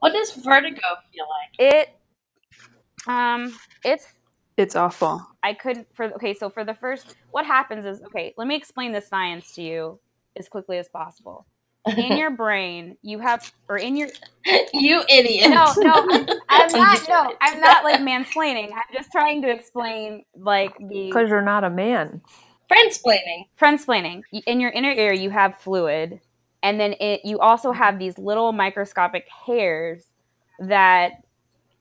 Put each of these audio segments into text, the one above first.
What does vertigo feel like? It, um, it's It's awful. I couldn't for okay. So for the first, what happens is okay. Let me explain the science to you as quickly as possible. In your brain, you have, or in your you idiot. no, no, I'm I'm not. No. I'm not like mansplaining. I'm just trying to explain like the Because you're not a man. Friendsplaining. friendsplaining. In your inner ear, you have fluid, and then it you also have these little microscopic hairs that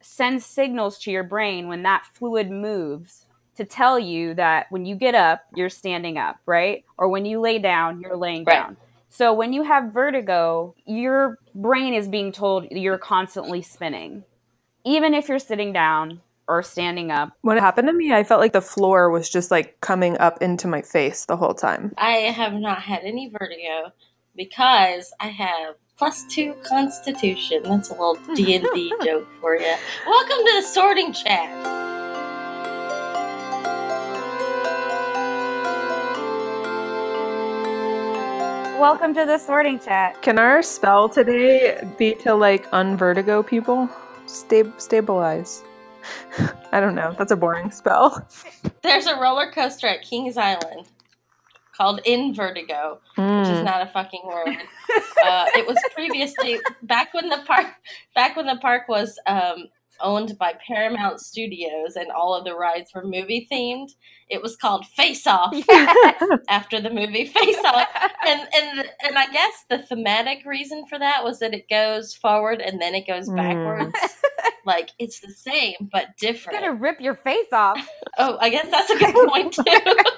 send signals to your brain when that fluid moves to tell you that when you get up, you're standing up, right? Or when you lay down, you're laying Right. down. So when you have vertigo, your brain is being told you're constantly spinning. Even if you're sitting down or standing up. When it happened to me, I felt like the floor was just like coming up into my face the whole time. I have not had any vertigo because I have plus two constitution. That's a little hmm. D and D joke for you. Welcome to the sorting chat. Welcome to the sorting chat. Can our spell today be to like unvertigo people? Sta- stabilize. I don't know. That's a boring spell. There's a roller coaster at Kings Island called Invertigo, which is Mm. not a fucking word. uh, it was previously back when the park back when the park was um, owned by Paramount Studios and all of the rides were movie themed. It was called Face Off after the movie Face Off, and and and I guess the thematic reason for that was that it goes forward and then it goes Mm. backwards. Like it's the same but different. It's gonna rip your face off. Oh, I guess that's a good point too.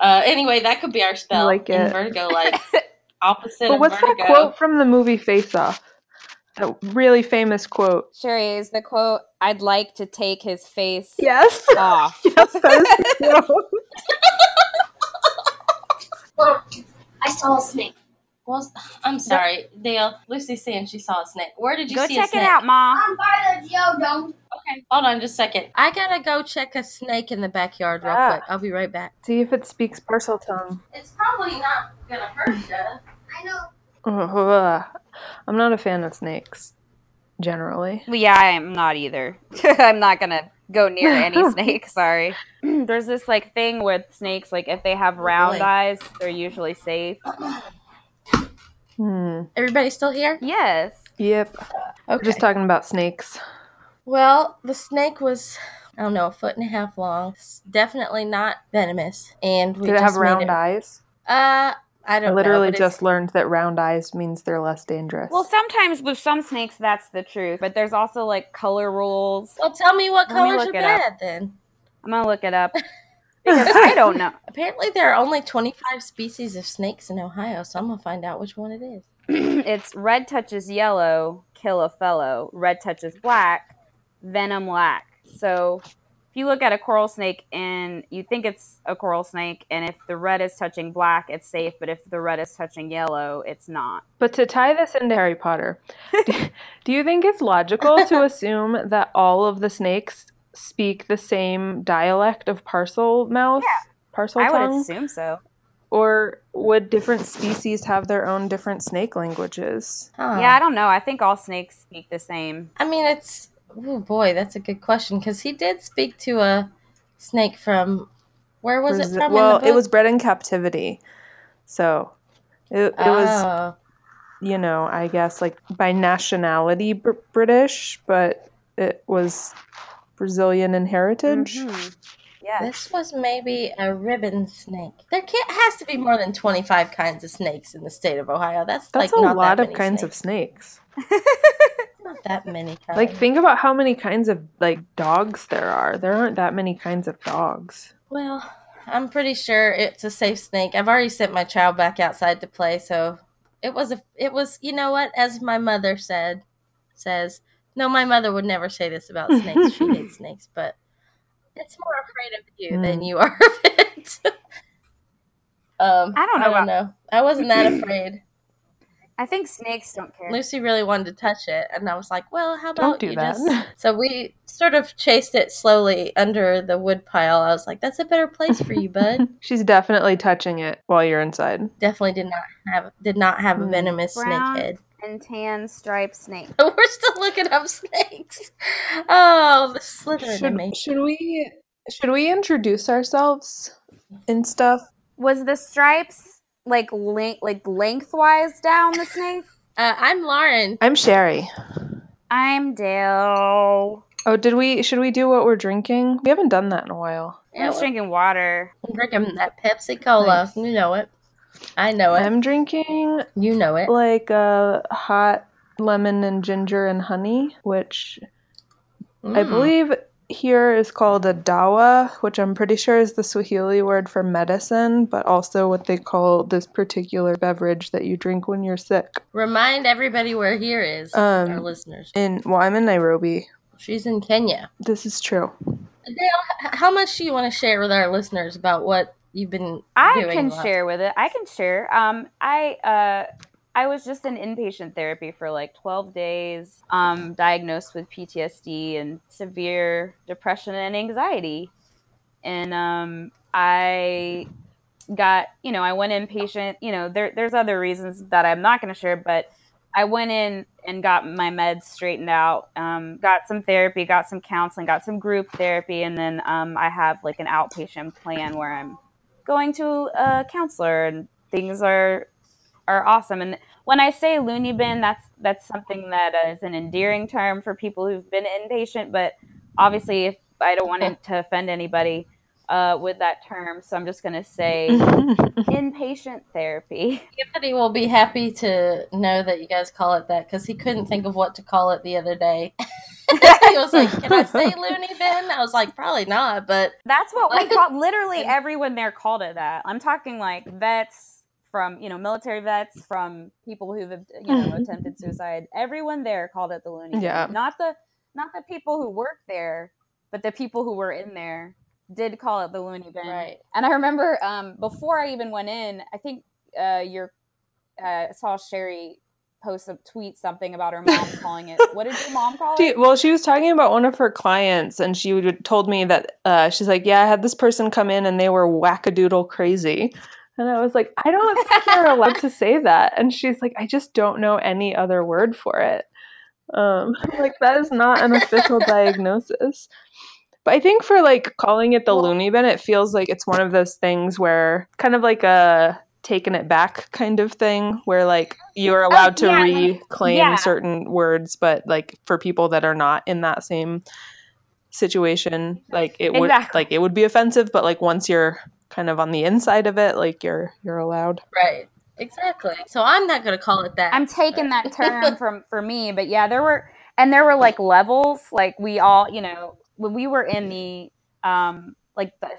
uh, anyway, that could be our spell. like in it. vertigo, like opposite But what's vertigo. that quote from the movie Face Off? That really famous quote. Sherry is the quote. I'd like to take his face Yes. off. yes, that is the quote. I saw a snake. Well, I'm sorry, Dale. Lucy's saying she saw a snake. Where did you Go see check a snake? it out, Mom. I'm by the geodome. Okay, hold on just a second. I gotta go check a snake in the backyard real Ah. quick. I'll be right back. See if it speaks Parseltongue. It's probably not gonna hurt you. I know. I'm not a fan of snakes, generally. Well, yeah, I'm not either. I'm not gonna go near any snake. Sorry. There's this like thing with snakes. Like if they have round boy. eyes, they're usually safe. Hmm. Everybody still here? Yes. Yep. We're Okay. just talking about snakes. Well, the snake was, I don't know, a foot and a half long. S- Definitely not venomous. And we Did it have made round it- eyes? Uh, I I don't I literally know. just learned that round eyes means they're less dangerous. Well, sometimes with some snakes, that's the truth. But there's also like color rules. Well, tell me what Let colors look are it up. bad then. I'm gonna look it up because I don't know. Apparently, there are only 25 species of snakes in Ohio, so I'm gonna find out which one it is. it's red touches yellow, kill a fellow. Red touches black, venom lack. So if you look at a coral snake and you think it's a coral snake, and if the red is touching black, it's safe. But if the red is touching yellow, it's not. But to tie this into Harry Potter, do, do you think it's logical to assume that all of the snakes speak the same dialect of Parselmouth? Parcel I would tongue? assume so. Or would different species have their own different snake languages? Huh. Yeah, I don't know. I think all snakes speak the same. I mean, it's. Oh boy, that's a good question because he did speak to a snake from. Where was it from? well, in the it was bred in captivity. So it, it was, Oh. you know, I guess like by nationality br- British, but it was Brazilian in heritage. Mhm. Yeah. This was maybe a ribbon snake. There can't has to be more than twenty five kinds of snakes in the state of Ohio. That's, That's like a not lot that of many kinds of snakes. snakes. Not that many kinds. Like think about how many kinds of like dogs there are. There aren't that many kinds of dogs. Well, I'm pretty sure it's a safe snake. I've already sent my child back outside to play, so it was a it was you know what, as my mother said says no, my mother would never say this about snakes. she hates snakes, but it's more afraid of you than Mm. you are of it. um I don't know I don't about- know. I wasn't that afraid. I think snakes don't care. Lucy really wanted to touch it, and I was like, "Well, how about Don't do you that. just?" So we sort of chased it slowly under the wood pile. I was like, "That's a better place for you, bud." She's definitely touching it while you're inside. Definitely did not have did not have a Hmm. venomous Brown- snake head. and tan striped snake. We're still looking up snakes. Oh, the Slytherin in me. Should, should we should we introduce ourselves and stuff? Was the stripes like length like lengthwise down the snake? Uh, I'm Lauren. I'm Sherry. I'm Dale. Oh, did we should we do what we're drinking? We haven't done that in a while. I'm just drinking water. I'm drinking that Pepsi Cola. Nice. You know it. I know it. I'm drinking you know it. like a hot lemon and ginger and honey, which I Mm. believe here is called a dawa, which I'm pretty sure is the Swahili word for medicine, but also what they call this particular beverage that you drink when you're sick. Remind everybody where here is. Um, our listeners. In well, I'm in Nairobi. She's in Kenya. This is true. Dale, how much do you want to share with our listeners about what you've been I doing? can share with it. I can share. Um, I uh, I was just in inpatient therapy for like 12 days. Um, diagnosed with PTSD and severe depression and anxiety, and um, I got you know I went inpatient. You know there there's other reasons that I'm not going to share, but I went in and got my meds straightened out. Um, got some therapy, got some counseling, got some group therapy, and then um, I have like an outpatient plan where I'm going to a counselor and things are are awesome and when i say loony bin that's that's something that is an endearing term for people who've been inpatient but obviously if i don't want to offend anybody uh, with that term so i'm just going to say inpatient therapy Anthony will be happy to know that you guys call it that because he couldn't think of what to call it the other day. he was like, "Can I say loony bin?" I was like, "Probably not," but that's what we call literally everyone there called it that i'm talking like vets from you know military vets from people who've you know attempted suicide everyone there called it the loony bin. Yeah. not the not the people who worked there but the people who were in there did call it the loony bin right. and i remember um, before i even went in i think uh, your uh, saw sherry post a tweet something about her mom calling it what did your mom call She, it well, she was talking about one of her clients, and she would, told me that uh, she's like, "Yeah, I had this person come in, and they were wackadoodle crazy." And I was like, "I don't think you're allowed to say that." And she's like, "I just don't know any other word for it." Um, like that is not an official diagnosis. But I think for like calling it the Well- loony bin, it feels like it's one of those things where kind of like a taking it back kind of thing where like you're allowed to yeah, reclaim yeah. certain words but like for people that are not in that same situation like it would like it would be offensive but like once you're kind of on the inside of it like you're you're allowed Right. Exactly. So I'm not going to call it that. I'm taking that term from for me, but yeah, there were and there were like levels. Like we all, you know, when we were in the um like the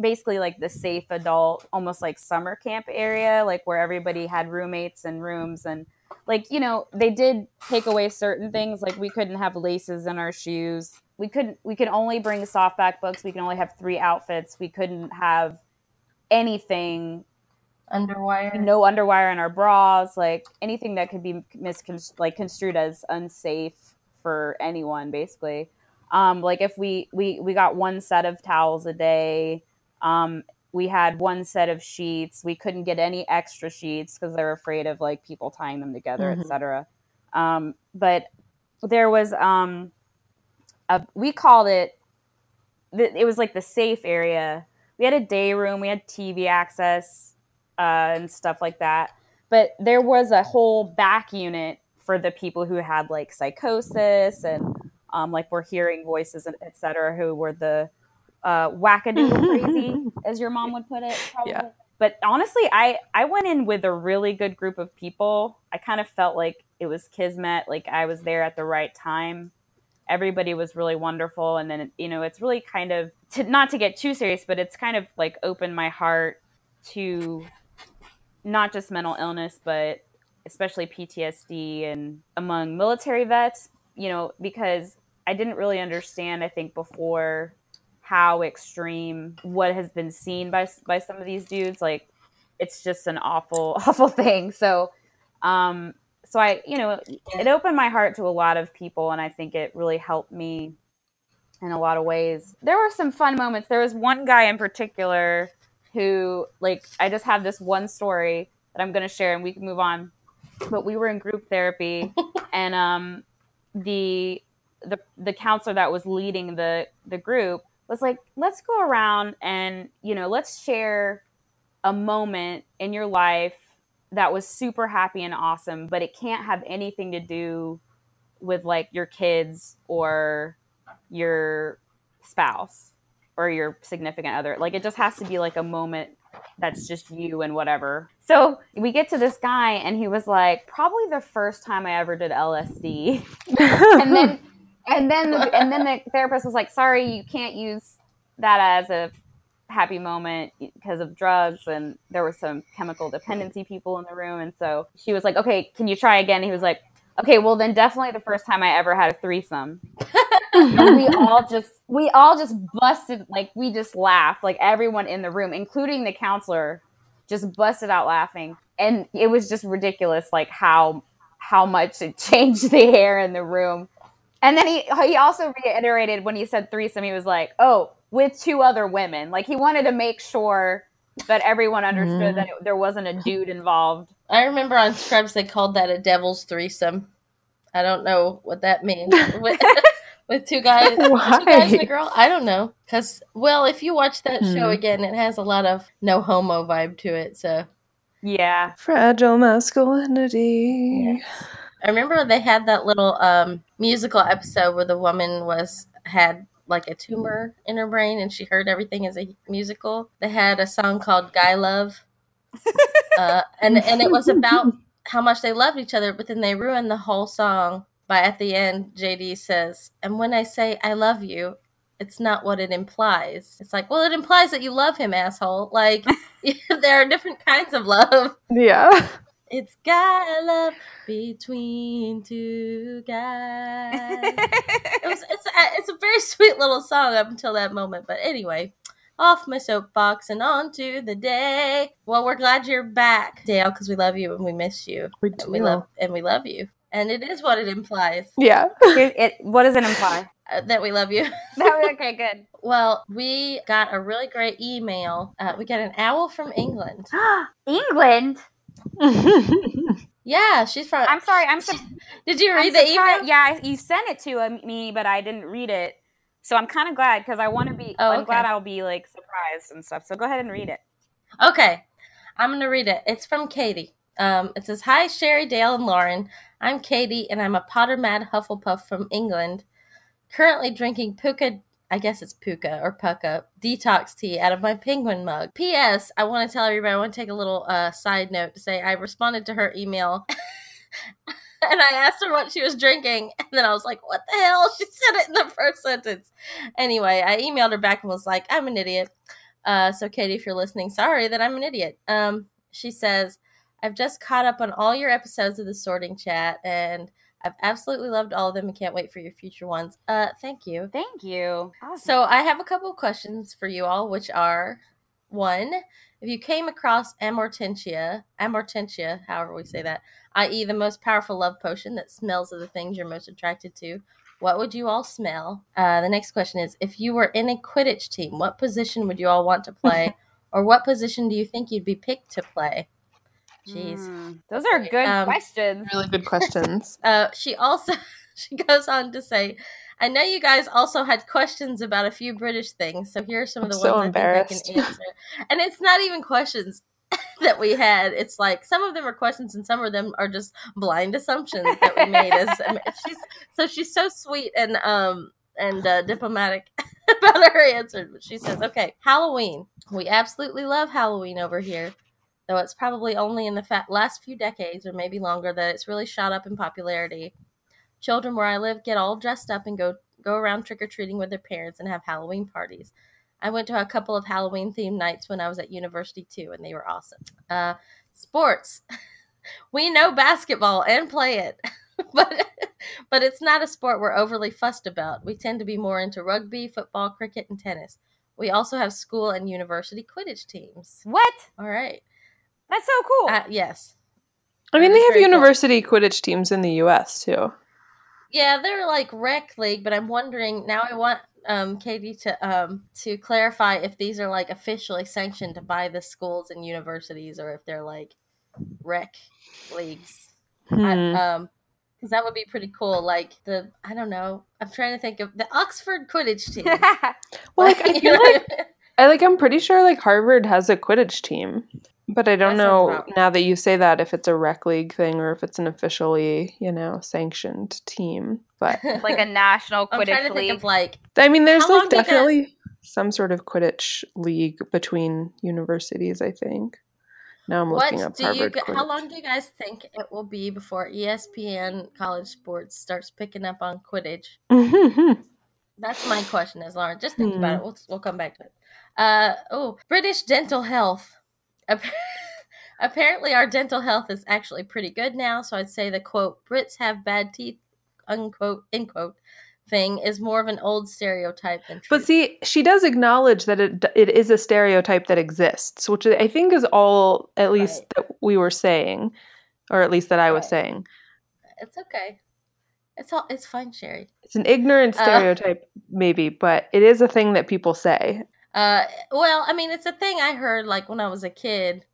basically like the safe adult, almost like summer camp area, like where everybody had roommates and rooms and like you know they did take away certain things like we couldn't have laces in our shoes we couldn't we could only bring softback books we can only have three outfits we couldn't have anything underwire. no underwire in our bras, like anything that could be misconstrued like construed as unsafe for anyone, basically. Um, like if we we we got one set of towels a day, um, we had one set of sheets. We couldn't get any extra sheets because they're afraid of like people tying them together, Mhm. etc. Um, but there was um, a, we called it. It was like the safe area. We had a day room. We had TV access uh, and stuff like that. But there was a whole back unit for the people who had like psychosis and um, like were hearing voices and et cetera, who were the uh, wackadoodle crazy, as your mom would put it. Probably. Yeah. But honestly, I I went in with a really good group of people. I kind of felt like it was kismet, like I was there at the right time. Everybody was really wonderful, and then you know it's really kind of to, not to get too serious, but it's kind of like opened my heart to not just mental illness, but especially PTSD and among military vets, you know, because I didn't really understand, I think, before how extreme what has been seen by by some of these dudes. Like, it's just an awful, awful thing. So, um, so I, you know, it opened my heart to a lot of people, and I think it really helped me in a lot of ways. There were some fun moments. There was one guy in particular who, like, I just have this one story that I'm going to share, and we can move on. but we were in group therapy, and um, the the the counselor that was leading the the group was like, let's go around and you know, let's share a moment in your life that was super happy and awesome, but it can't have anything to do with like your kids or your spouse or your significant other. Like it just has to be like a moment that's just you and whatever. So we get to this guy and he was like, probably the first time I ever did LSD. and then and then the, and then the therapist was like, sorry, you can't use that as a happy moment because of drugs and there were some chemical dependency people in the room and so she was like okay can you try again? He was like okay well then definitely the first time i ever had a threesome. And we all just we all just busted like we just laughed like everyone in the room including the counselor just busted out laughing. And it was just ridiculous like how how much it changed the air in the room. And then he he also reiterated when he said threesome he was like oh with two other women like he wanted to make sure that everyone understood that it, there wasn't a dude involved I remember on Scrubs they called that a devil's threesome. I don't know what that means. with, with two guys, two guys and a girl. I don't know. Cause well, if you watch that show Hmm. again, it has a lot of no homo vibe to it. So yeah Fragile masculinity. I remember they had that little um, musical episode where the woman was had like a tumor in her brain and she heard everything as a musical. They had a song called "Guy Love," uh, and and it was about how much they loved each other. But then they ruined the whole song by at the end. JD says, "And when I say I love you." It's not what it implies. It's like, well, it implies that you love him, asshole. Like, there are different kinds of love. Yeah. It's guy love between two guys. it was, it's, a, it's a very sweet little song up until that moment. But anyway, off my soapbox and on to the day. Well, we're glad you're back, Dale, because we love you and we miss you. We And we love and we love you. And it is what it implies Yeah. It- it- what does it imply uh, that we love you. okay good well, we got a really great email. Uh, we got an owl from England. england Yeah, she's from. i'm sorry i'm, su- Did you I'm read the email? yeah you sent it to um, me but i didn't read it so i'm kind of glad because i want to be Oh, i'm okay. glad i'll be like surprised and stuff so go ahead and read it Okay, I'm going to read it. It's from Katie. Um, it says, Hi, Sherry, Dale, and Lauren. I'm Katie, and I'm a Potter Mad Hufflepuff from England. Currently drinking Puka, I guess it's Puka or Pucka, detox tea out of my penguin mug. P.S. I want to tell everybody, I want to take a little uh, side note to say I responded to her email. And I asked her what she was drinking, and then I was like, "What the hell?" She said it in the first sentence. Anyway, I emailed her back and was like, "I'm an idiot." Uh, so, Katie, if you're listening, sorry that I'm an idiot. Um, she says, I've just caught up on all your episodes of the Sorting Chat, and I've absolutely loved all of them and can't wait for your future ones. Uh, thank you. thank you So, I have a couple of questions for you all, which are one, if you came across Amortentia, Amortentia, however we say that, i.e., the most powerful love potion that smells of the things you're most attracted to, what would you all smell? Uh, the next question is if you were in a Quidditch team, what position would you all want to play? or what position do you think you'd be picked to play? Jeez. Mm, those are good Um, questions Really good questions. Uh, she also she goes on to say, "I know you guys also had questions about a few British things, so here are some of I'm the so ones I think I can answer." and it's not even questions that we had. It's like some of them are questions, and some of them are just blind assumptions that we made. As I mean, she's so she's so sweet and um and uh, diplomatic about her answer. But she says, "Okay, Halloween. We absolutely love Halloween over here." Though it's probably only in the last few decades, or maybe longer, that it's really shot up in popularity. Children where I live get all dressed up and go go around trick or treating with their parents and have Halloween parties. I went to a couple of Halloween themed nights when I was at university too, and they were awesome. Uh, sports, we know basketball and play it, but but it's not a sport we're overly fussed about. We tend to be more into rugby, football, cricket, and tennis. We also have school and university Quidditch teams. what All right. That's so cool Uh, yes. I mean, they have very cool. university Quidditch teams in the U.S. too. Yeah, they're like rec league, but I'm wondering now. I want um, Katie to um, to clarify if these are like officially sanctioned by the schools and universities, or if they're like rec leagues. Hmm. I, um, because that would be pretty cool. Like the I don't know. I'm trying to think of the Oxford Quidditch team. well, like I feel like what I mean? I like I'm pretty sure like Harvard has a Quidditch team. But I don't That know about- now that you say that if it's a rec league thing or if it's an officially, you know, sanctioned team. But like a national I'm trying Quidditch to think league. of like I mean there's like do you guys- definitely some sort of Quidditch league between universities, I think. Now I'm looking what up do you Harvard g- how long do you guys think it will be before ESPN college sports starts picking up on Quidditch? That's my question, as Lauren. Just think Hmm. about it. We'll we'll come back to it. Uh oh, British dental health. Ap- Apparently, our dental health is actually pretty good now. So I'd say the quote "Brits have bad teeth," unquote, end quote, thing is more of an old stereotype than true. But see, she does acknowledge that it it is a stereotype that exists, which I think is all at least Right. that we were saying, or at least that I was Right. saying. it's okay. It's all it's fine, Sherry. It's an ignorant Uh. stereotype, maybe, but it is a thing that people say. Uh, well, I mean, it's a thing I heard like when I was a kid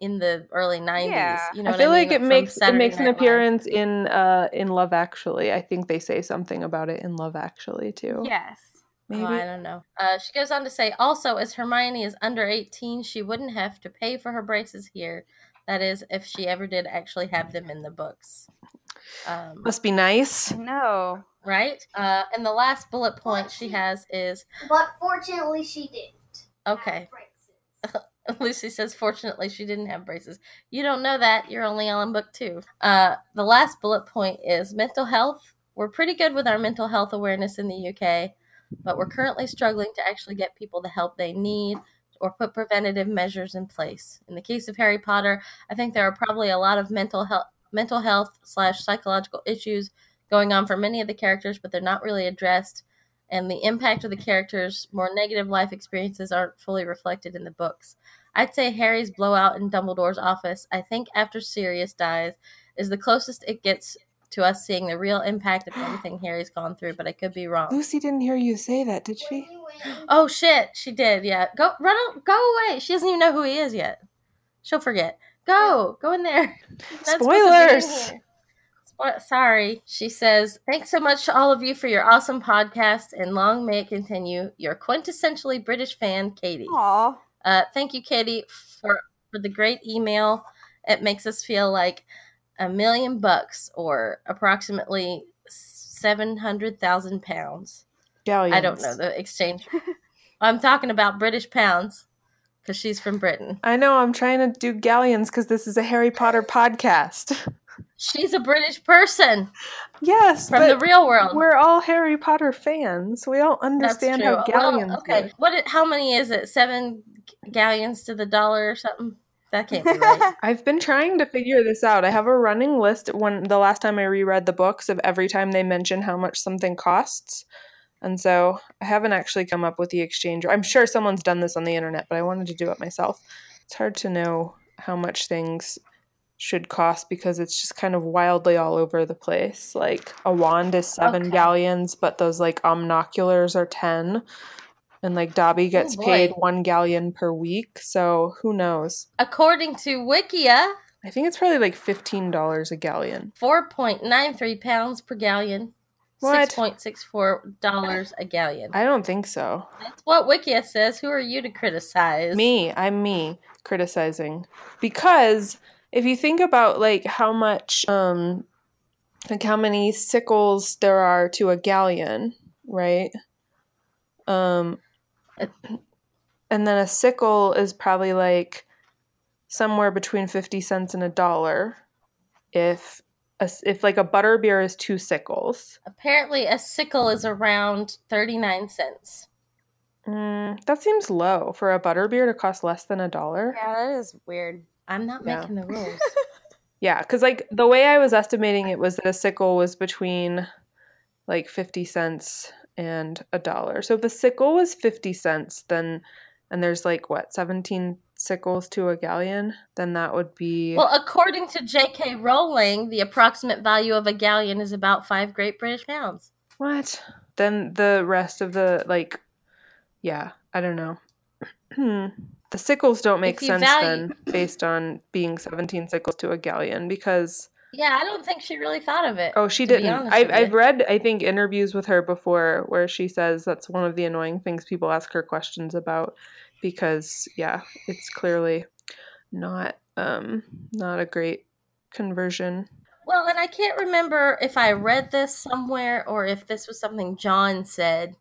in the early '90s. Yeah. You know, I feel mean? like it From makes it Saturday makes an Night Live. appearance in uh in Love Actually. I think they say something about it in Love Actually too. yes. Maybe. Oh, I don't know. Uh, she goes on to say, also, as Hermione is under 18, she wouldn't have to pay for her braces here. That is, if she ever did actually have them in the books. Um, Must be nice. No. right? Uh, and the last bullet point she has is But fortunately, she didn't. okay. braces. Lucy says, fortunately, she didn't have braces. You don't know that. You're only on book two. Uh, the last bullet point is mental health. We're pretty good with our mental health awareness in the UK, but we're currently struggling to actually get people the help they need or put preventative measures in place. In the case of Harry Potter, I think there are probably a lot of mental health mental health slash psychological issues going on for many of the characters, but they're not really addressed. And the impact of the characters' more negative life experiences aren't fully reflected in the books. I'd say Harry's blowout in Dumbledore's office, I think after Sirius dies, is the closest it gets to us seeing the real impact of everything Harry's gone through, but I could be wrong. Lucy didn't hear you say that, did she? When you win, Oh shit, she did, yeah. Go run go away. She doesn't even know who he is yet. She'll forget. Go, go in there. That's supposed to be in Spoilers. Spo- Sorry. She says, Thanks so much to all of you for your awesome podcast and long may it continue. Your quintessentially British fan, Katie. Aw. Uh, thank you, Katie, for, for the great email. It makes us feel like a million bucks or approximately 700,000 pounds. I don't know the exchange. I'm talking about British pounds because she's from Britain. I know. I'm trying to do galleons because this is a Harry Potter podcast. She's a British person yes, from the real world. we're all Harry Potter fans. We all understand how galleons well, okay. work. What? How many is it? Seven galleons to the dollar or something? That can't be right. I've been trying to figure this out. I have a running list when the last time I reread the books of every time they mention how much something costs. And so I haven't actually come up with the exchange. I'm sure someone's done this on the internet, but I wanted to do it myself. It's hard to know how much things should cost because it's just kind of wildly all over the place. Like a wand is seven Okay. galleons, but those like Omnioculars are 10. And like Dobby oh, gets boy. paid one galleon per week. So who knows? According to Wikia, I think it's probably like fifteen dollars a galleon. 4.93 pounds per galleon. What? $6.64 a galleon. I don't think so. That's what Wikia says. Who are you to criticize? Me, I'm me criticizing because if you think about like how much, um, like how many sickles there are to a galleon, right? Um, and then a sickle is probably like somewhere between fifty cents and a dollar. If a, if like a butter beer is two sickles. Apparently, a sickle is around 39 cents. Mm, that seems low for a butterbeer to cost less than a dollar. Yeah, that is weird. I'm not Yeah. making the rules. Yeah, because like the way I was estimating it was that a sickle was between like 50 cents and a dollar. So if a sickle was 50 cents, then, and there's like what, 17 sickles to a galleon, then that would be. well, according to J.K. Rowling, the approximate value of a galleon is about five Great British pounds. what? Then the rest of the, like, yeah, I don't know. the sickles don't make sense value- then based on being 17 sickles to a galleon because Yeah, I don't think she really thought of it. Oh, she didn't. I've, I've read, I think, interviews with her before where she says that's one of the annoying things people ask her questions about because, yeah, it's clearly not um not a great conversion. Well, and I can't remember if I read this somewhere or if this was something John said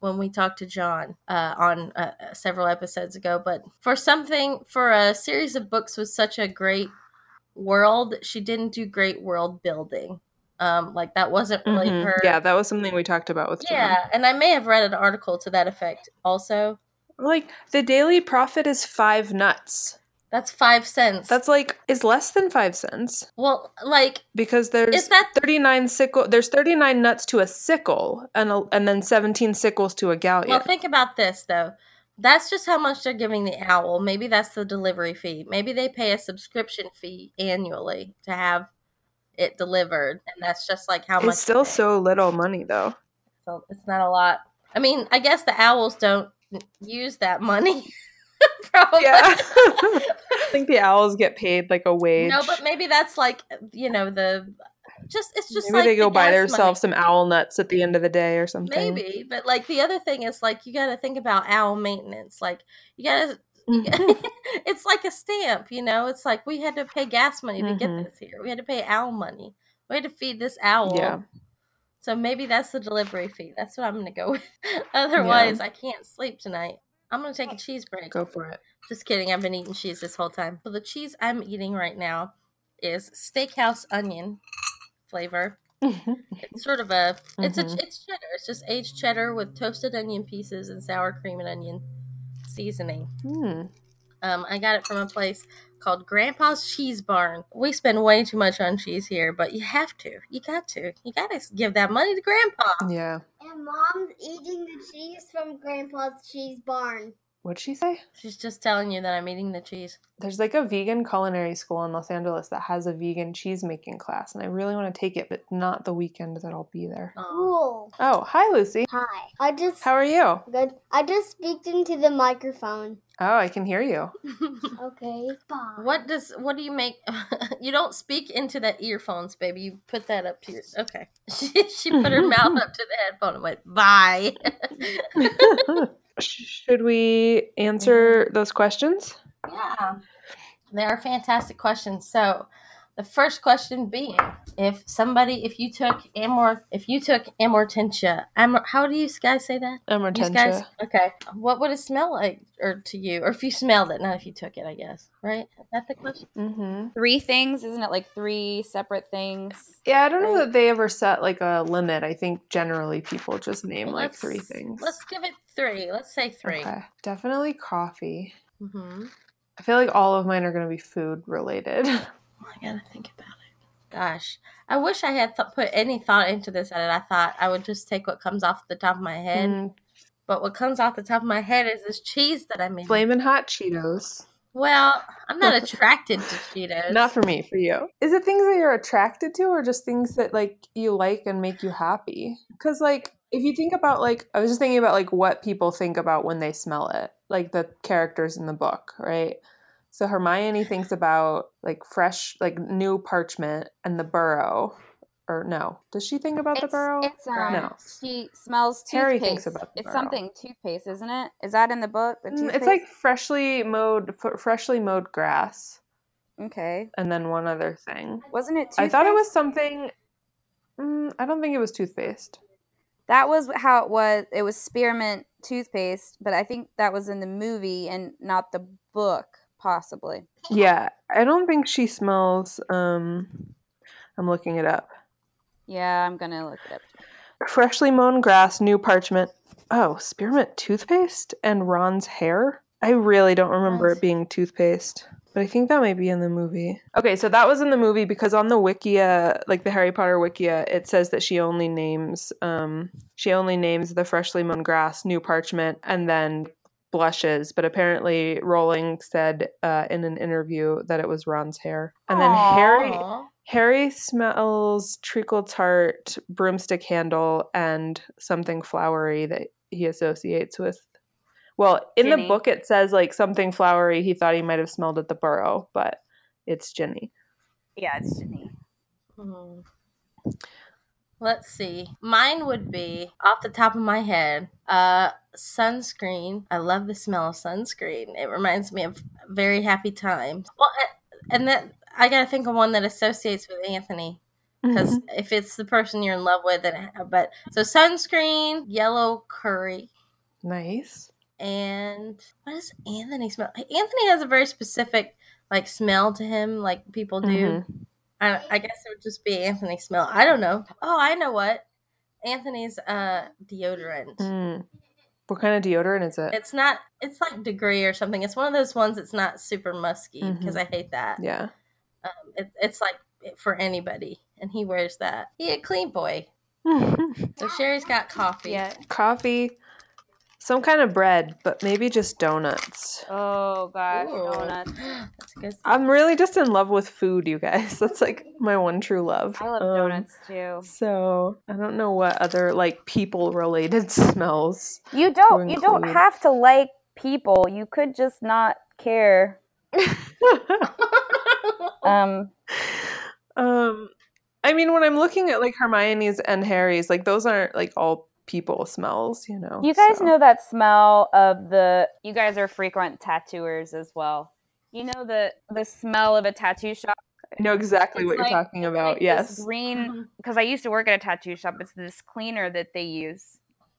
when we talked to John uh, on uh, several episodes ago. But for something, for a series of books with such a great world, she didn't do great world building. Um, like that wasn't really Mhm. her. Yeah, that was something we talked about with John. Yeah, and I may have read an article to that effect also. Like the Daily Prophet is five Knuts. That's five cents. That's like is less than five cents well, like because there's is that 39 sickle there's 39 Knuts to a sickle and a, and then 17 sickles to a galleon. Well, think about this though. That's just how much they're giving the owl. Maybe that's the delivery fee. Maybe they pay a subscription fee annually to have it delivered, and that's just like how much. it's still so little money though. So it's not a lot. I mean, I guess the owls don't use that money. Probably. Yeah. I think the owls get paid like a wage. no, but maybe that's like you know the just it's just Maybe like they go the buy themselves money. some owl nuts at the end of the day or something. Maybe, but like the other thing is like you got to think about owl maintenance. Like you got to Mhm. it's like a stamp, you know. It's like we had to pay gas money to Mhm. get this here. We had to pay owl money. We had to feed this owl. Yeah. So maybe that's the delivery fee. That's what I'm gonna go with. Otherwise, I can't sleep tonight. I'm gonna take a cheese break. Go for it. Just kidding. I've been eating cheese this whole time. So the cheese I'm eating right now is steakhouse onion flavor. It's sort of a it's Mhm. a it's cheddar. It's just aged cheddar with toasted onion pieces and sour cream and onion seasoning. Hmm. Um, I got it from a place called Grandpa's Cheese Barn. We spend way too much on cheese here, but you have to. You got to. You got to give that money to Grandpa. Yeah. And mom's eating the cheese from Grandpa's cheese barn. What'd she say? She's just telling you that I'm eating the cheese. There's like a vegan culinary school in Los Angeles that has a vegan cheese making class, and I really want to take it, but not the weekend that I'll be there. Oh. Cool. Oh, hi, Lucy. Hi. I just How are you? good. I just speaked into the microphone. Oh, I can hear you. Okay. Bye. what does what do you make? you don't speak into the earphones, baby. You put that up to your. Okay. She, she put her mouth up to the headphone and went bye. Should we answer those questions? Yeah, they are fantastic questions. So, the first question being, if somebody, if you took amor, if you took amortentia, amor, how do you guys say that? You guys, okay. What would it smell like, or to you, or if you smelled it, not if you took it, I guess. Right? Is that the question? Mm-hmm. Three things, isn't it? Like three separate things. Yeah, I don't know that they ever set like a limit. I think generally people just name Well, like three things. Let's give it three. Let's say three. Okay. Definitely coffee. Mm-hmm. I feel like all of mine are going to be food related. I gotta think about it. Gosh, I wish I had th- put any thought into this. And I thought I would just take what comes off the top of my head. Mm, But what comes off the top of my head is this cheese that I made. Flaming hot Cheetos. Well, I'm not attracted to Cheetos. Not for me, for you. Is it things that you're attracted to or just things that like you like and make you happy? Cuz like if you think about like I was just thinking about like what people think about when they smell it, like the characters in the book, right? So Hermione thinks about like fresh like new parchment and the burrow. Or no. Does she think about the burrow? it's um, No. she smells toothpaste. Harry thinks about the it's burrow. something toothpaste, isn't it? Is that in the book? The Mm, toothpaste? It's like freshly mowed f- freshly mowed grass okay. and then one other thing. Wasn't it? I thought it was something mm, I don't think it was toothpaste. That was how it was. It was spearmint toothpaste, but I think that was in the movie and not the book, possibly. Yeah, I don't think she smells. Um, I'm looking it up. Yeah, I'm gonna look it up. Freshly mown grass, new parchment. Oh, spearmint toothpaste and Ron's hair. I really don't remember Nice. it being toothpaste, but I think that might be in the movie. Okay, so that was in the movie because on the Wikia, like the Harry Potter Wikia, it says that she only names, um, she only names the freshly mown grass, new parchment, and then blushes. But apparently, Rowling said uh, in an interview that it was Ron's hair, and then Aw. Harry. Harry smells treacle tart, broomstick handle, and something flowery that he associates with. Well, in Ginny. the book it says like something flowery he thought he might have smelled at the burrow, but it's Ginny. Yeah, it's Ginny. Hmm. Let's see. Mine would be off the top of my head. Uh, sunscreen. I love the smell of sunscreen. It reminds me of very happy times. Well, and that I gotta think of one that associates with Anthony because if it's the person you're in love with, then but so sunscreen, yellow curry, nice. And what does Anthony smell? Anthony has a very specific like smell to him, like people do. Mhm. I, I guess it would just be Anthony smell. I don't know. Oh, I know what. Anthony's uh deodorant. Mm. What kind of deodorant is it? It's not. It's like Degree or something. It's one of those ones that's not super musky because I hate that. yeah. Um, it, it's like for anybody, and he wears that. He a clean boy. So Sherry's got coffee. Yeah. Coffee, some kind of bread, but maybe just donuts. Oh gosh, Ooh. donuts. That's good. I'm really just in love with food, you guys. That's like my one true love. I love Um, donuts too. So I don't know what other like people related smells. You don't. You don't have to like people. You could just not care. Um. um, I mean, when I'm looking at like Hermione's and Harry's, like those aren't like all people smells, you know. You guys so- know that smell of the. You guys are frequent tattooers as well. You know the the smell of a tattoo shop. I know exactly It's what like- you're talking about. like yes. This green because I used to work at a tattoo shop. It's this cleaner that they use,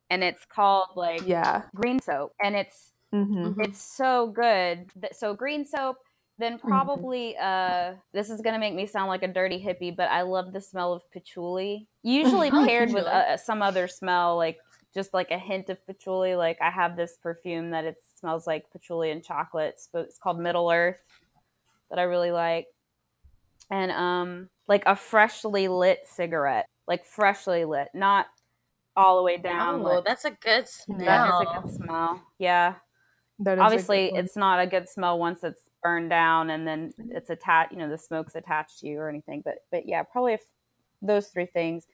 and it's called like Yeah. green soap, and it's hmm it's so good. That so green soap. Then Mm-hmm. probably uh this is gonna make me sound like a dirty hippie, but I love the smell of patchouli. Usually like paired with uh, some other smell, like just like a hint of patchouli. Like I have this perfume that it smells like patchouli and chocolate. It's, it's called Middle Earth that I really like. And um like a freshly lit cigarette. Like freshly lit, not all the way down. Oh, lit. that's a good smell. that is a good smell. Yeah That is obviously it's not a good smell once it's burned down and then it's attached you know the smoke's attached to you or anything but but yeah probably if those three things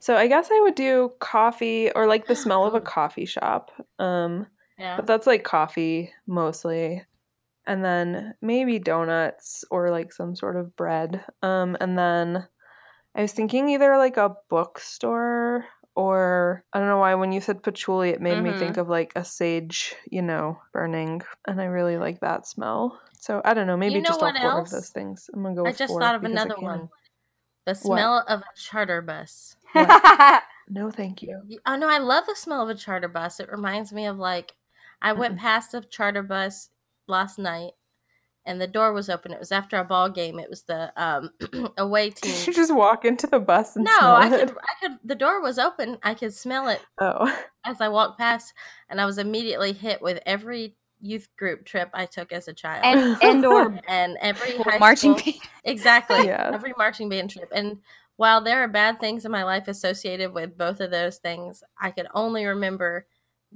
So I guess I would do coffee or like the smell of a coffee shop. Um, Yeah. but that's like coffee mostly. And then maybe donuts or like some sort of bread. Um, and then I was thinking either like a bookstore or I don't know why when you said patchouli it made me Mhm. think of like a sage, you know, burning. And I really like that smell. So I don't know, maybe You know just all four else? of those things. I'm gonna go I just thought of another one. The smell of a charter bus. No, thank you. Oh no, I love the smell of a charter bus. It reminds me of like I went Mm-mm. past a charter bus last night and the door was open. It was after a ball game. It was the um away Did you team. just walk into the bus and No, smell I it? could I could the door was open. I could smell it Oh, as I walked past and I was immediately hit with every youth group trip I took as a child. and and or and every high marching school- band. Exactly. Yeah. Every marching band trip. And while there are bad things in my life associated with both of those things, I could only remember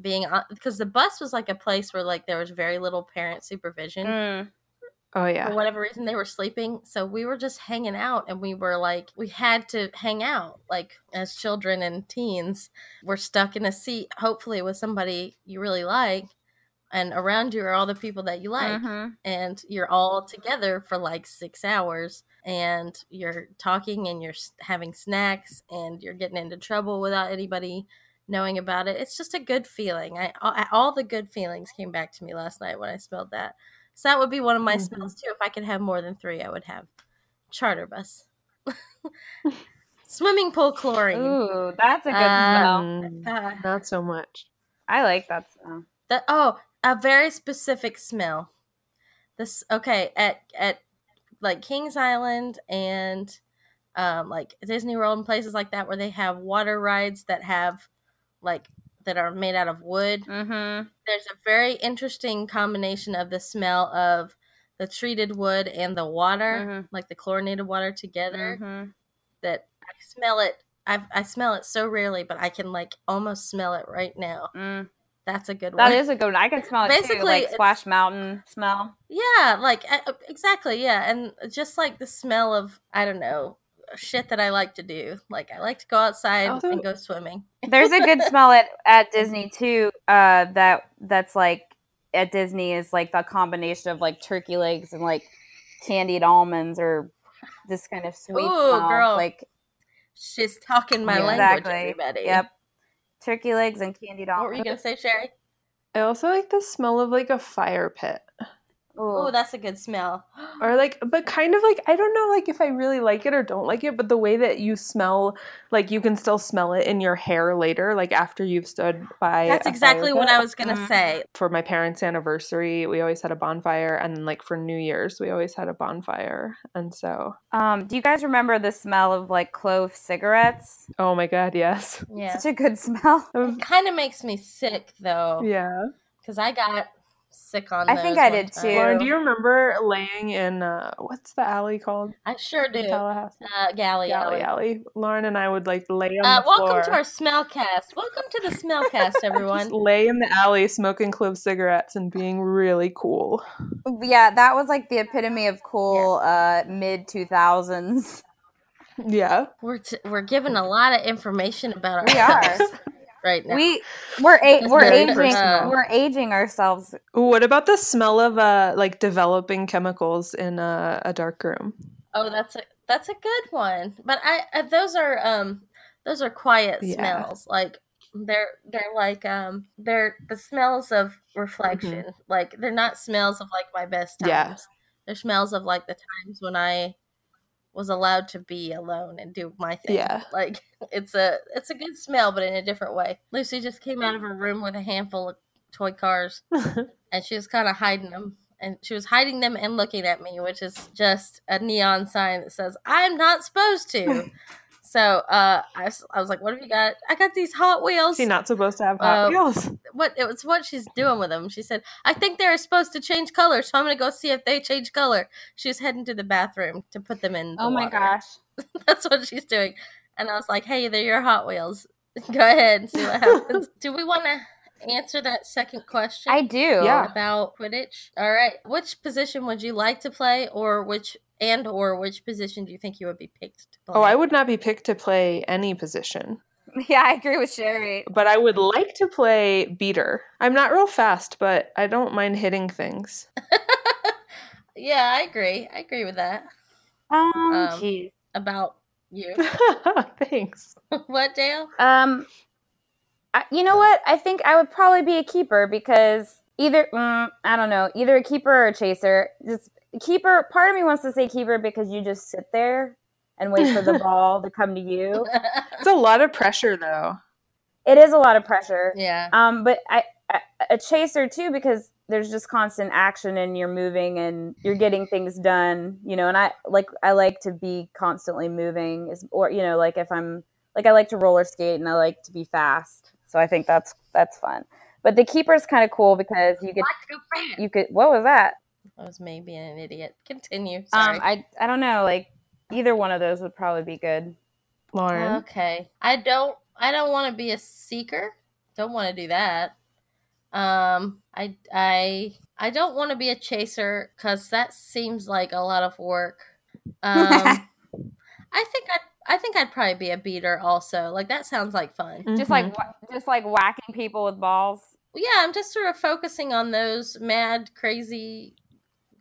being on because the bus was like a place where like there was very little parent supervision. Mm. Oh yeah. For whatever reason, they were sleeping. So we were just hanging out and we were like, we had to hang out. Like as children and teens, we're stuck in a seat, hopefully with somebody you really like. And around you are all the people that you like Mhm. and you're all together for like six hours and you're talking and you're having snacks and you're getting into trouble without anybody knowing about it it's just a good feeling I, I all the good feelings came back to me last night when i smelled that so that would be one of my Mhm. smells too if i could have more than three i would have charter bus swimming pool chlorine ooh that's a good Uh, smell Uh, not so much. i like that smell The oh, a very specific smell. This okay at at like Kings Island and um like Disney World and places like that where they have water rides that have like that are made out of wood. mm-hmm There's a very interesting combination of the smell of the treated wood and the water, Mhm. like the chlorinated water together. mm-hmm That I smell it. I I smell it so rarely, but I can like almost smell it right now. mm. That's a good that one. is a good one i can smell it too Basically, like it's- splash mountain smell Yeah, like exactly, yeah, and just like the smell of I don't know shit that I like to do. Like I like to go outside Also- and go swimming. There's a good smell at, at Disney too. Uh, that that's like at Disney is like the combination of like turkey legs and like candied almonds or this kind of sweet Ooh, smell. girl. Like She's talking my Yeah. language, Exactly. everybody. yep, turkey legs and candied almonds. What were you gonna say, Sherry? I also like the smell of like a fire pit. Oh, that's a good smell. Or like but kind of like I don't know like if I really like it or don't like it, but the way that you smell like you can still smell it in your hair later, like after you've stood by That's exactly what. I was gonna Mhm. say. for my parents' anniversary, we always had a bonfire, and then like for New Year's, we always had a bonfire. And so, Um, do you guys remember the smell of like clove cigarettes? oh my god, yes, Yeah. Such a good smell. It kind of makes me sick though, yeah. because I got sick on. I think I did time. too. Lauren, do you remember laying in uh, what's the alley called? I sure do. Tallahassee. Uh, Galley Galley Alley. alley. Lauren and I would like lay on Uh, the welcome floor. to our Smellcast. Welcome to the Smellcast, everyone. Just lay in the alley smoking clove cigarettes and being really cool. Yeah, that was like the epitome of cool uh mid two thousands. Yeah. We're t- we're giving a lot of information about We are. ourselves right now. We we're a- we're aging personal. we're aging ourselves. What about the smell of uh like developing chemicals in a, a dark room? oh, that's a that's a good one. But I, I those are um those are quiet Yeah. smells. Like they're they're like um they're the smells of reflection. Like they're not smells of like my best times. Yeah. They're smells of like the times when I was allowed to be alone and do my thing. Yeah. Like it's a it's a good smell, but in a different way. Lucy just came out of her room with a handful of toy cars, and she was kind of hiding them. And she was hiding them and looking at me, which is just a neon sign that says "I'm not supposed to." so uh, I, was, I was like, "What have you got?" I got these Hot Wheels. Is he not supposed to have Hot Uh, Wheels? what it was what she's doing with them. She said, "I think they're supposed to change color, so I'm gonna go see if they change color." She was heading to the bathroom to put them in. The Oh my water. gosh. That's what she's doing. And I was like, hey, they're your Hot Wheels. Go ahead and see what happens. do we want to answer that second question? I do. Yeah. About Quidditch. All right. Which position would you like to play, or which and or which position do you think you would be picked to play? Oh, I would not be picked to play any position, Yeah, I agree with Sherry. but I would like to play beater. I'm not real fast, but I don't mind hitting things. yeah, I agree. I agree with that Um, Um, jeez. about you. Thanks. what, Dale? Um, I, you know what? I think I would probably be a keeper because either mm, I don't know, either a keeper or a chaser. Just keeper. Part of me wants to say keeper because you just sit there and wait for the ball to come to you. It's a lot of pressure, though. It is a lot of pressure. yeah. Um, but I, I a chaser too because there's just constant action and you're moving and you're getting things done. You know, and I like I like to be constantly moving, is or you know, like if I'm like I like to roller skate and I like to be fast. So I think that's that's fun. But the keeper's kind of cool because you get Like to go fast. you could what was that? I was maybe an idiot. Continue. Sorry. Um, I I don't know. Like either one of those would probably be good. Lauren. Okay. I don't I don't want to be a seeker. Don't want to do that. Um I I I don't want to be a chaser cuz that seems like a lot of work. Um I think I I think I'd probably be a beater also. Like that sounds like fun. Just Mhm. like just like whacking people with balls. Yeah, I'm just sort of focusing on those mad crazy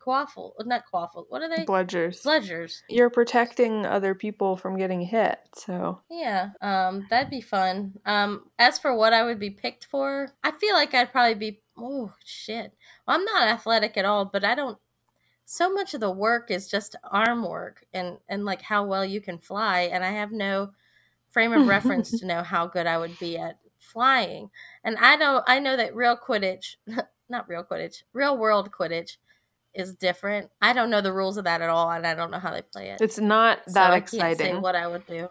quaffle, not quaffle. What are they? bludgers. Bludgers. You're protecting other people from getting hit, so Yeah, um, that'd be fun. Um, as for what I would be picked for, I feel like I'd probably be. Oh shit! Well, I'm not athletic at all, but I don't. So much of the work is just arm work and and like how well you can fly, and I have no frame of reference to know how good I would be at flying. And I know I know that real Quidditch, not real Quidditch, real world Quidditch is different. I don't know the rules of that at all, and I don't know how they play it. it's not so that I can't say exciting. what I would do.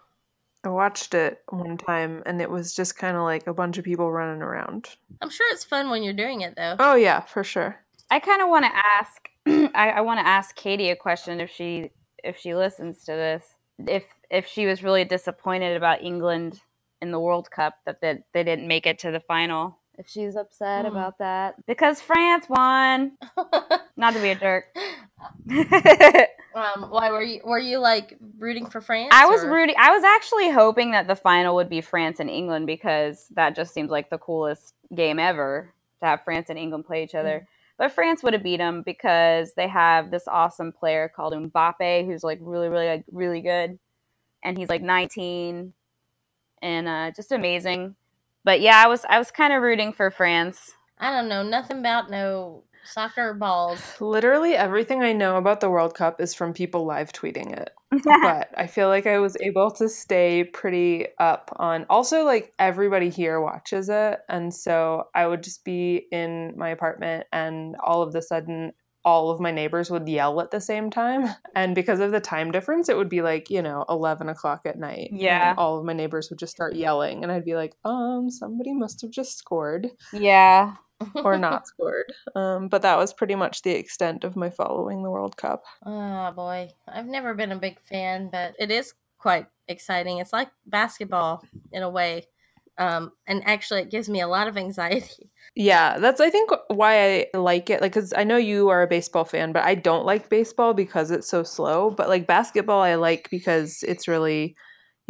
I watched it one time and it was just kind of like a bunch of people running around. I'm sure it's fun when you're doing it though. Oh yeah, for sure. I kind of want to ask. I, I want to ask Katie a question if she if she listens to this. If if she was really disappointed about England in the World Cup that they, they didn't make it to the final. If she's upset Hmm. about that because France won. Not to be a jerk. um, why were you were you like rooting for France? I was or- rooting. I was actually hoping that the final would be France and England because that just seems like the coolest game ever to have France and England play each other. But France would have beat them because they have this awesome player called Mbappe who's like really, really, like, really good. And he's like 19 and uh, just amazing. But yeah, I was I was kind of rooting for France. I don't know nothing about no soccer balls. Literally everything I know about the World Cup is from people live tweeting it. but I feel like I was able to stay pretty up on also like everybody here watches it and so I would just be in my apartment and all of the sudden all of my neighbors would yell at the same time and because of the time difference it would be like you know 11 o'clock at night and Yeah. all of my neighbors would just start yelling and i'd be like um somebody must have just scored yeah. Or not scored um but that was pretty much the extent of my following the world cup Oh boy, I've never been a big fan, but it is quite exciting. It's like basketball in a way, um, and actually, it gives me a lot of anxiety. Yeah, that's I think why I like it. Like, cause I know you are a baseball fan, but I don't like baseball because it's so slow. But like basketball, I like because it's really,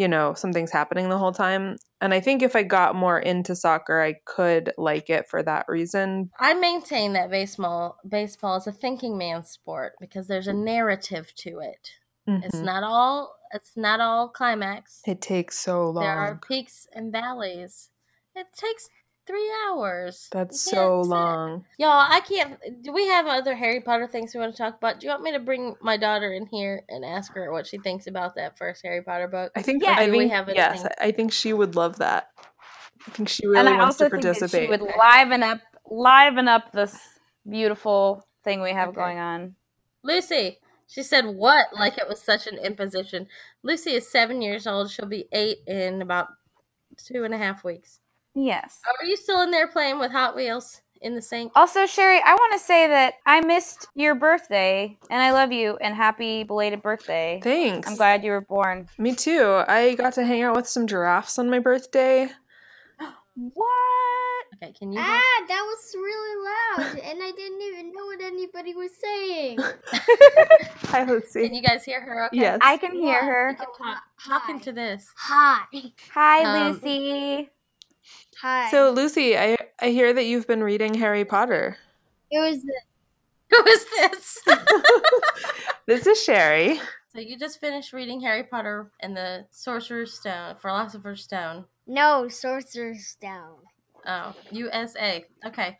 you know, something's happening the whole time. And I think if I got more into soccer, I could like it for that reason. I maintain that baseball baseball is a thinking man's sport because there's a narrative to it. It's Mhm. not all it's not all climax. It takes so long. There are peaks and valleys. It takes three hours. That's so can't sit- long. Y'all, I can't. Do we have other Harry Potter things we want to talk about? Do you want me to bring my daughter in here and ask her what she thinks about that first Harry Potter book? I think Yeah, I do we think have yes, anything- I think she would love that. I think she really and I wants also to think that she would liven up liven up this beautiful thing we have Okay. going on. Lucy, she said what like it was such an imposition. Lucy is seven years old. She'll be eight in about two and a half weeks. Yes. Are you still in there playing with Hot Wheels in the sink? Also, Sherry, I want to say that I missed your birthday, and I love you, and happy belated birthday. Thanks. I'm glad you were born. Me too. I got to hang out with some giraffes on my birthday. What? Okay, can you? Ah, that was really loud, and I didn't even know what anybody was saying. Hi, Lucy. Can you guys hear her? Okay. Yes. I can hear What? her. You can talk, talk into this. Hi. Hi, Um, Lucy. Hi. So, Lucy, I, I hear that you've been reading Harry Potter. it was Who is this? This is Sherry. so you just finished reading Harry Potter and the Sorcerer's Stone, Philosopher's Stone. no Sorcerer's Stone. Oh, USA. Okay.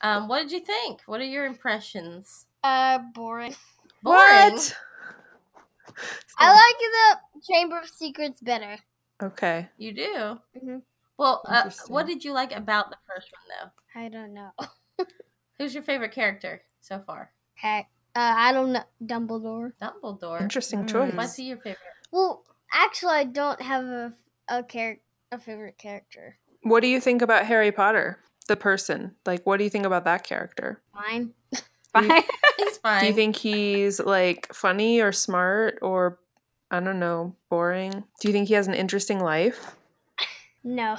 Um, what did you think? What are your impressions? Uh, boring. Boring. What? I like the Chamber of Secrets better. Okay. You do. Mhm. Well, uh, what did you like about the first one, though? I don't know. Who's your favorite character so far? Heck, uh, I don't know. Dumbledore. Dumbledore. Interesting Mm. choice. Why's he your favorite? Well, actually, I don't have a a char- a favorite character. What do you think about Harry Potter, the person? Like, what do you think about that character? Mine. Fine. He's fine. Do you think he's like funny or smart or I don't know, boring? Do you think he has an interesting life? No,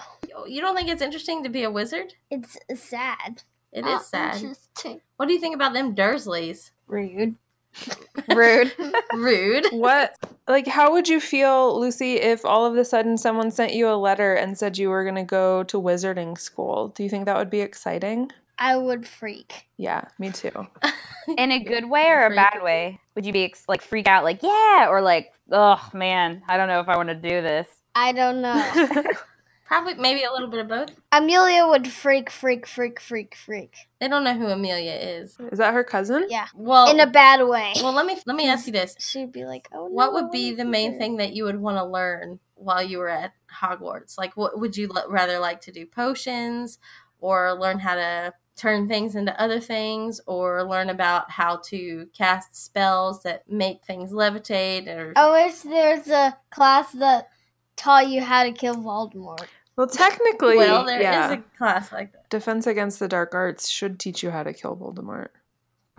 you don't think it's interesting to be a wizard? it's sad. It is Not sad. Interesting. What do you think about them Dursleys? Rude. Rude. Rude. What like how would you feel, Lucy, if all of a sudden someone sent you a letter and said you were going to go to wizarding school? Do you think that would be exciting? I would freak. Yeah, me too. In a good way or a bad way? Would you be ex- like freak out, like yeah, or like, oh man, I don't know if I want to do this. I don't know. Probably, maybe a little bit of both. Amelia would freak, freak, freak, freak, freak. They don't know who Amelia is. Is that her cousin? Yeah, Well, in a bad way. well, let me let me ask you this: She'd be like, "Oh no." What would be the main this." thing that you would want to learn while you were at Hogwarts? Like, what would you l- rather like to do? Potions, or learn how to turn things into other things, or learn about how to cast spells that make things levitate? Or I wish there's a class that taught you how to kill Voldemort. Well, technically, well, there is yeah. a class like that. Defense Against the Dark Arts should teach you how to kill Voldemort.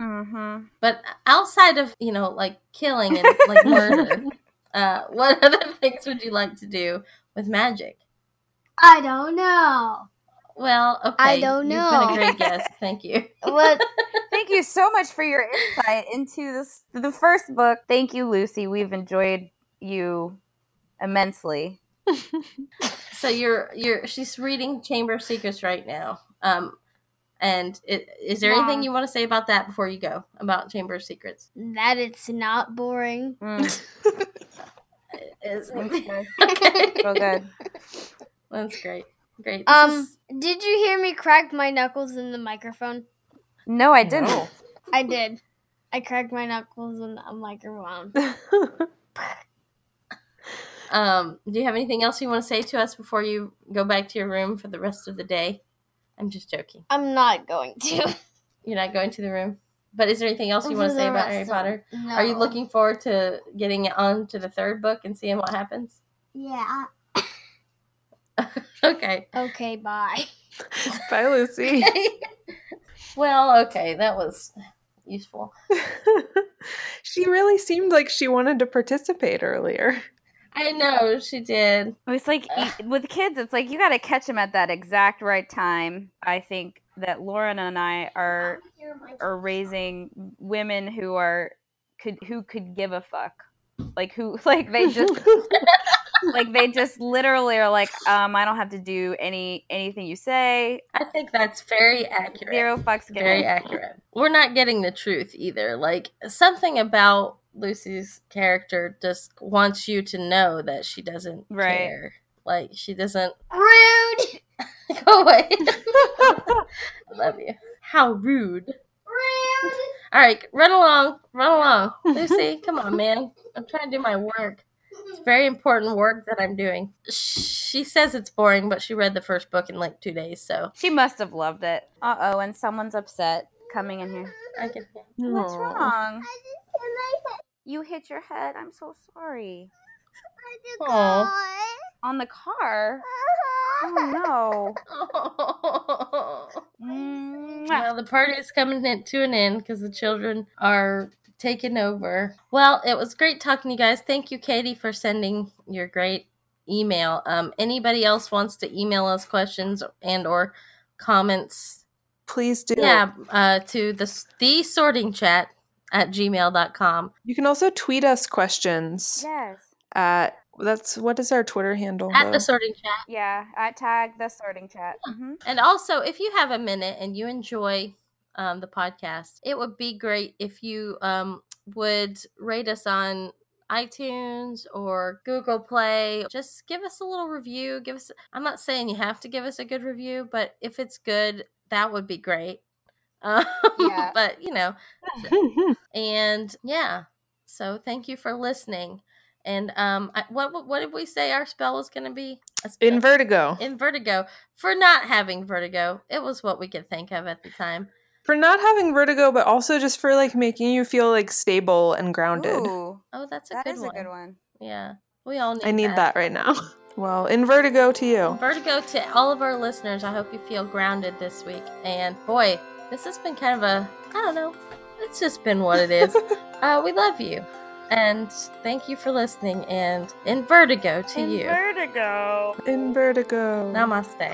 Mm-hmm. But outside of you know, like killing and like murder, uh, what other things would you like to do with magic? I don't know. Well, okay, I don't know. You've been a great guest. Thank you. What? Thank you so much for your insight into this the first book. Thank you, Lucy. We've enjoyed you immensely. So you're you're she's reading Chamber of Secrets right now. Um, And it, is there Wow. anything you want to say about that before you go about Chamber of Secrets? That it's not boring. Mm, Is that's good. okay. So good. That's great. Great. This Um, is- did you hear me crack my knuckles in the microphone? No, I didn't. No. I did. I cracked my knuckles in a microphone. Um, do you have anything else you want to say to us before you go back to your room for the rest of the day? I'm just joking. I'm not going to. You're not going to the room. But is there anything else you For want to say about rest Harry of- Potter? No. Are you looking forward to getting on to the third book and seeing what happens? Yeah. Okay. Okay, bye. Bye, Lucy. well, okay, that was useful. she really seemed like she wanted to participate earlier. I know she did. It's like with kids, it's like you got to catch them at that exact right time. I think that Lauren and I are are raising women who are could who could give a fuck, like who like they just like they just literally are like, um, I don't have to do any anything you say. I think that's very accurate. Zero fucks Very accurate. We're not getting the truth either. Like something about Lucy's character just wants you to know that she doesn't Right. care. Like she doesn't Rude. go away. I love you. How rude. Rude. All right, run along, run along, Lucy. Come on, man. I'm trying to do my work. It's very important work that I'm doing. She says it's boring, but she read the first book in like two days, so She must have loved it. Uh oh, and someone's upset coming in here. I can. What's Aw. wrong? You hit your head. I'm so sorry. Aw. On the car. Oh no. Well, the party is coming to an end because the children are taking over. Well, it was great talking to you guys. Thank you, Katie, for sending your great email. Um, anybody else wants to email us questions and or comments Please do. yeah uh, to the, the sorting chat at gmail.com You can also tweet us questions Yes. at that's what is our Twitter handle? at though? the sorting chat Yeah. At tag the sorting chat. hmm and also if you have a minute and you enjoy um, the podcast it would be great if you um, would rate us on itunes or google play. Just give us a little review. Give us i'm not saying you have to give us a good review but if it's good that would be great. Um, Yeah. but you know and yeah. So thank you for listening. And um I, what what- what did we say our spell was going to be? A spell- In vertigo. in vertigo. For not having vertigo it was what we could think of at the time for not having vertigo, but also just for like making you feel like stable and grounded. Ooh, oh that's a that good is one a good one. yeah we all need I need that. right now. Well, in vertigo to you. vertigo to all of our listeners i hope you feel grounded this week and boy this has been kind of a i don't know it's just been what it is uh, we love you and thank you for listening and in vertigo to In you Vertigo. In vertigo. namaste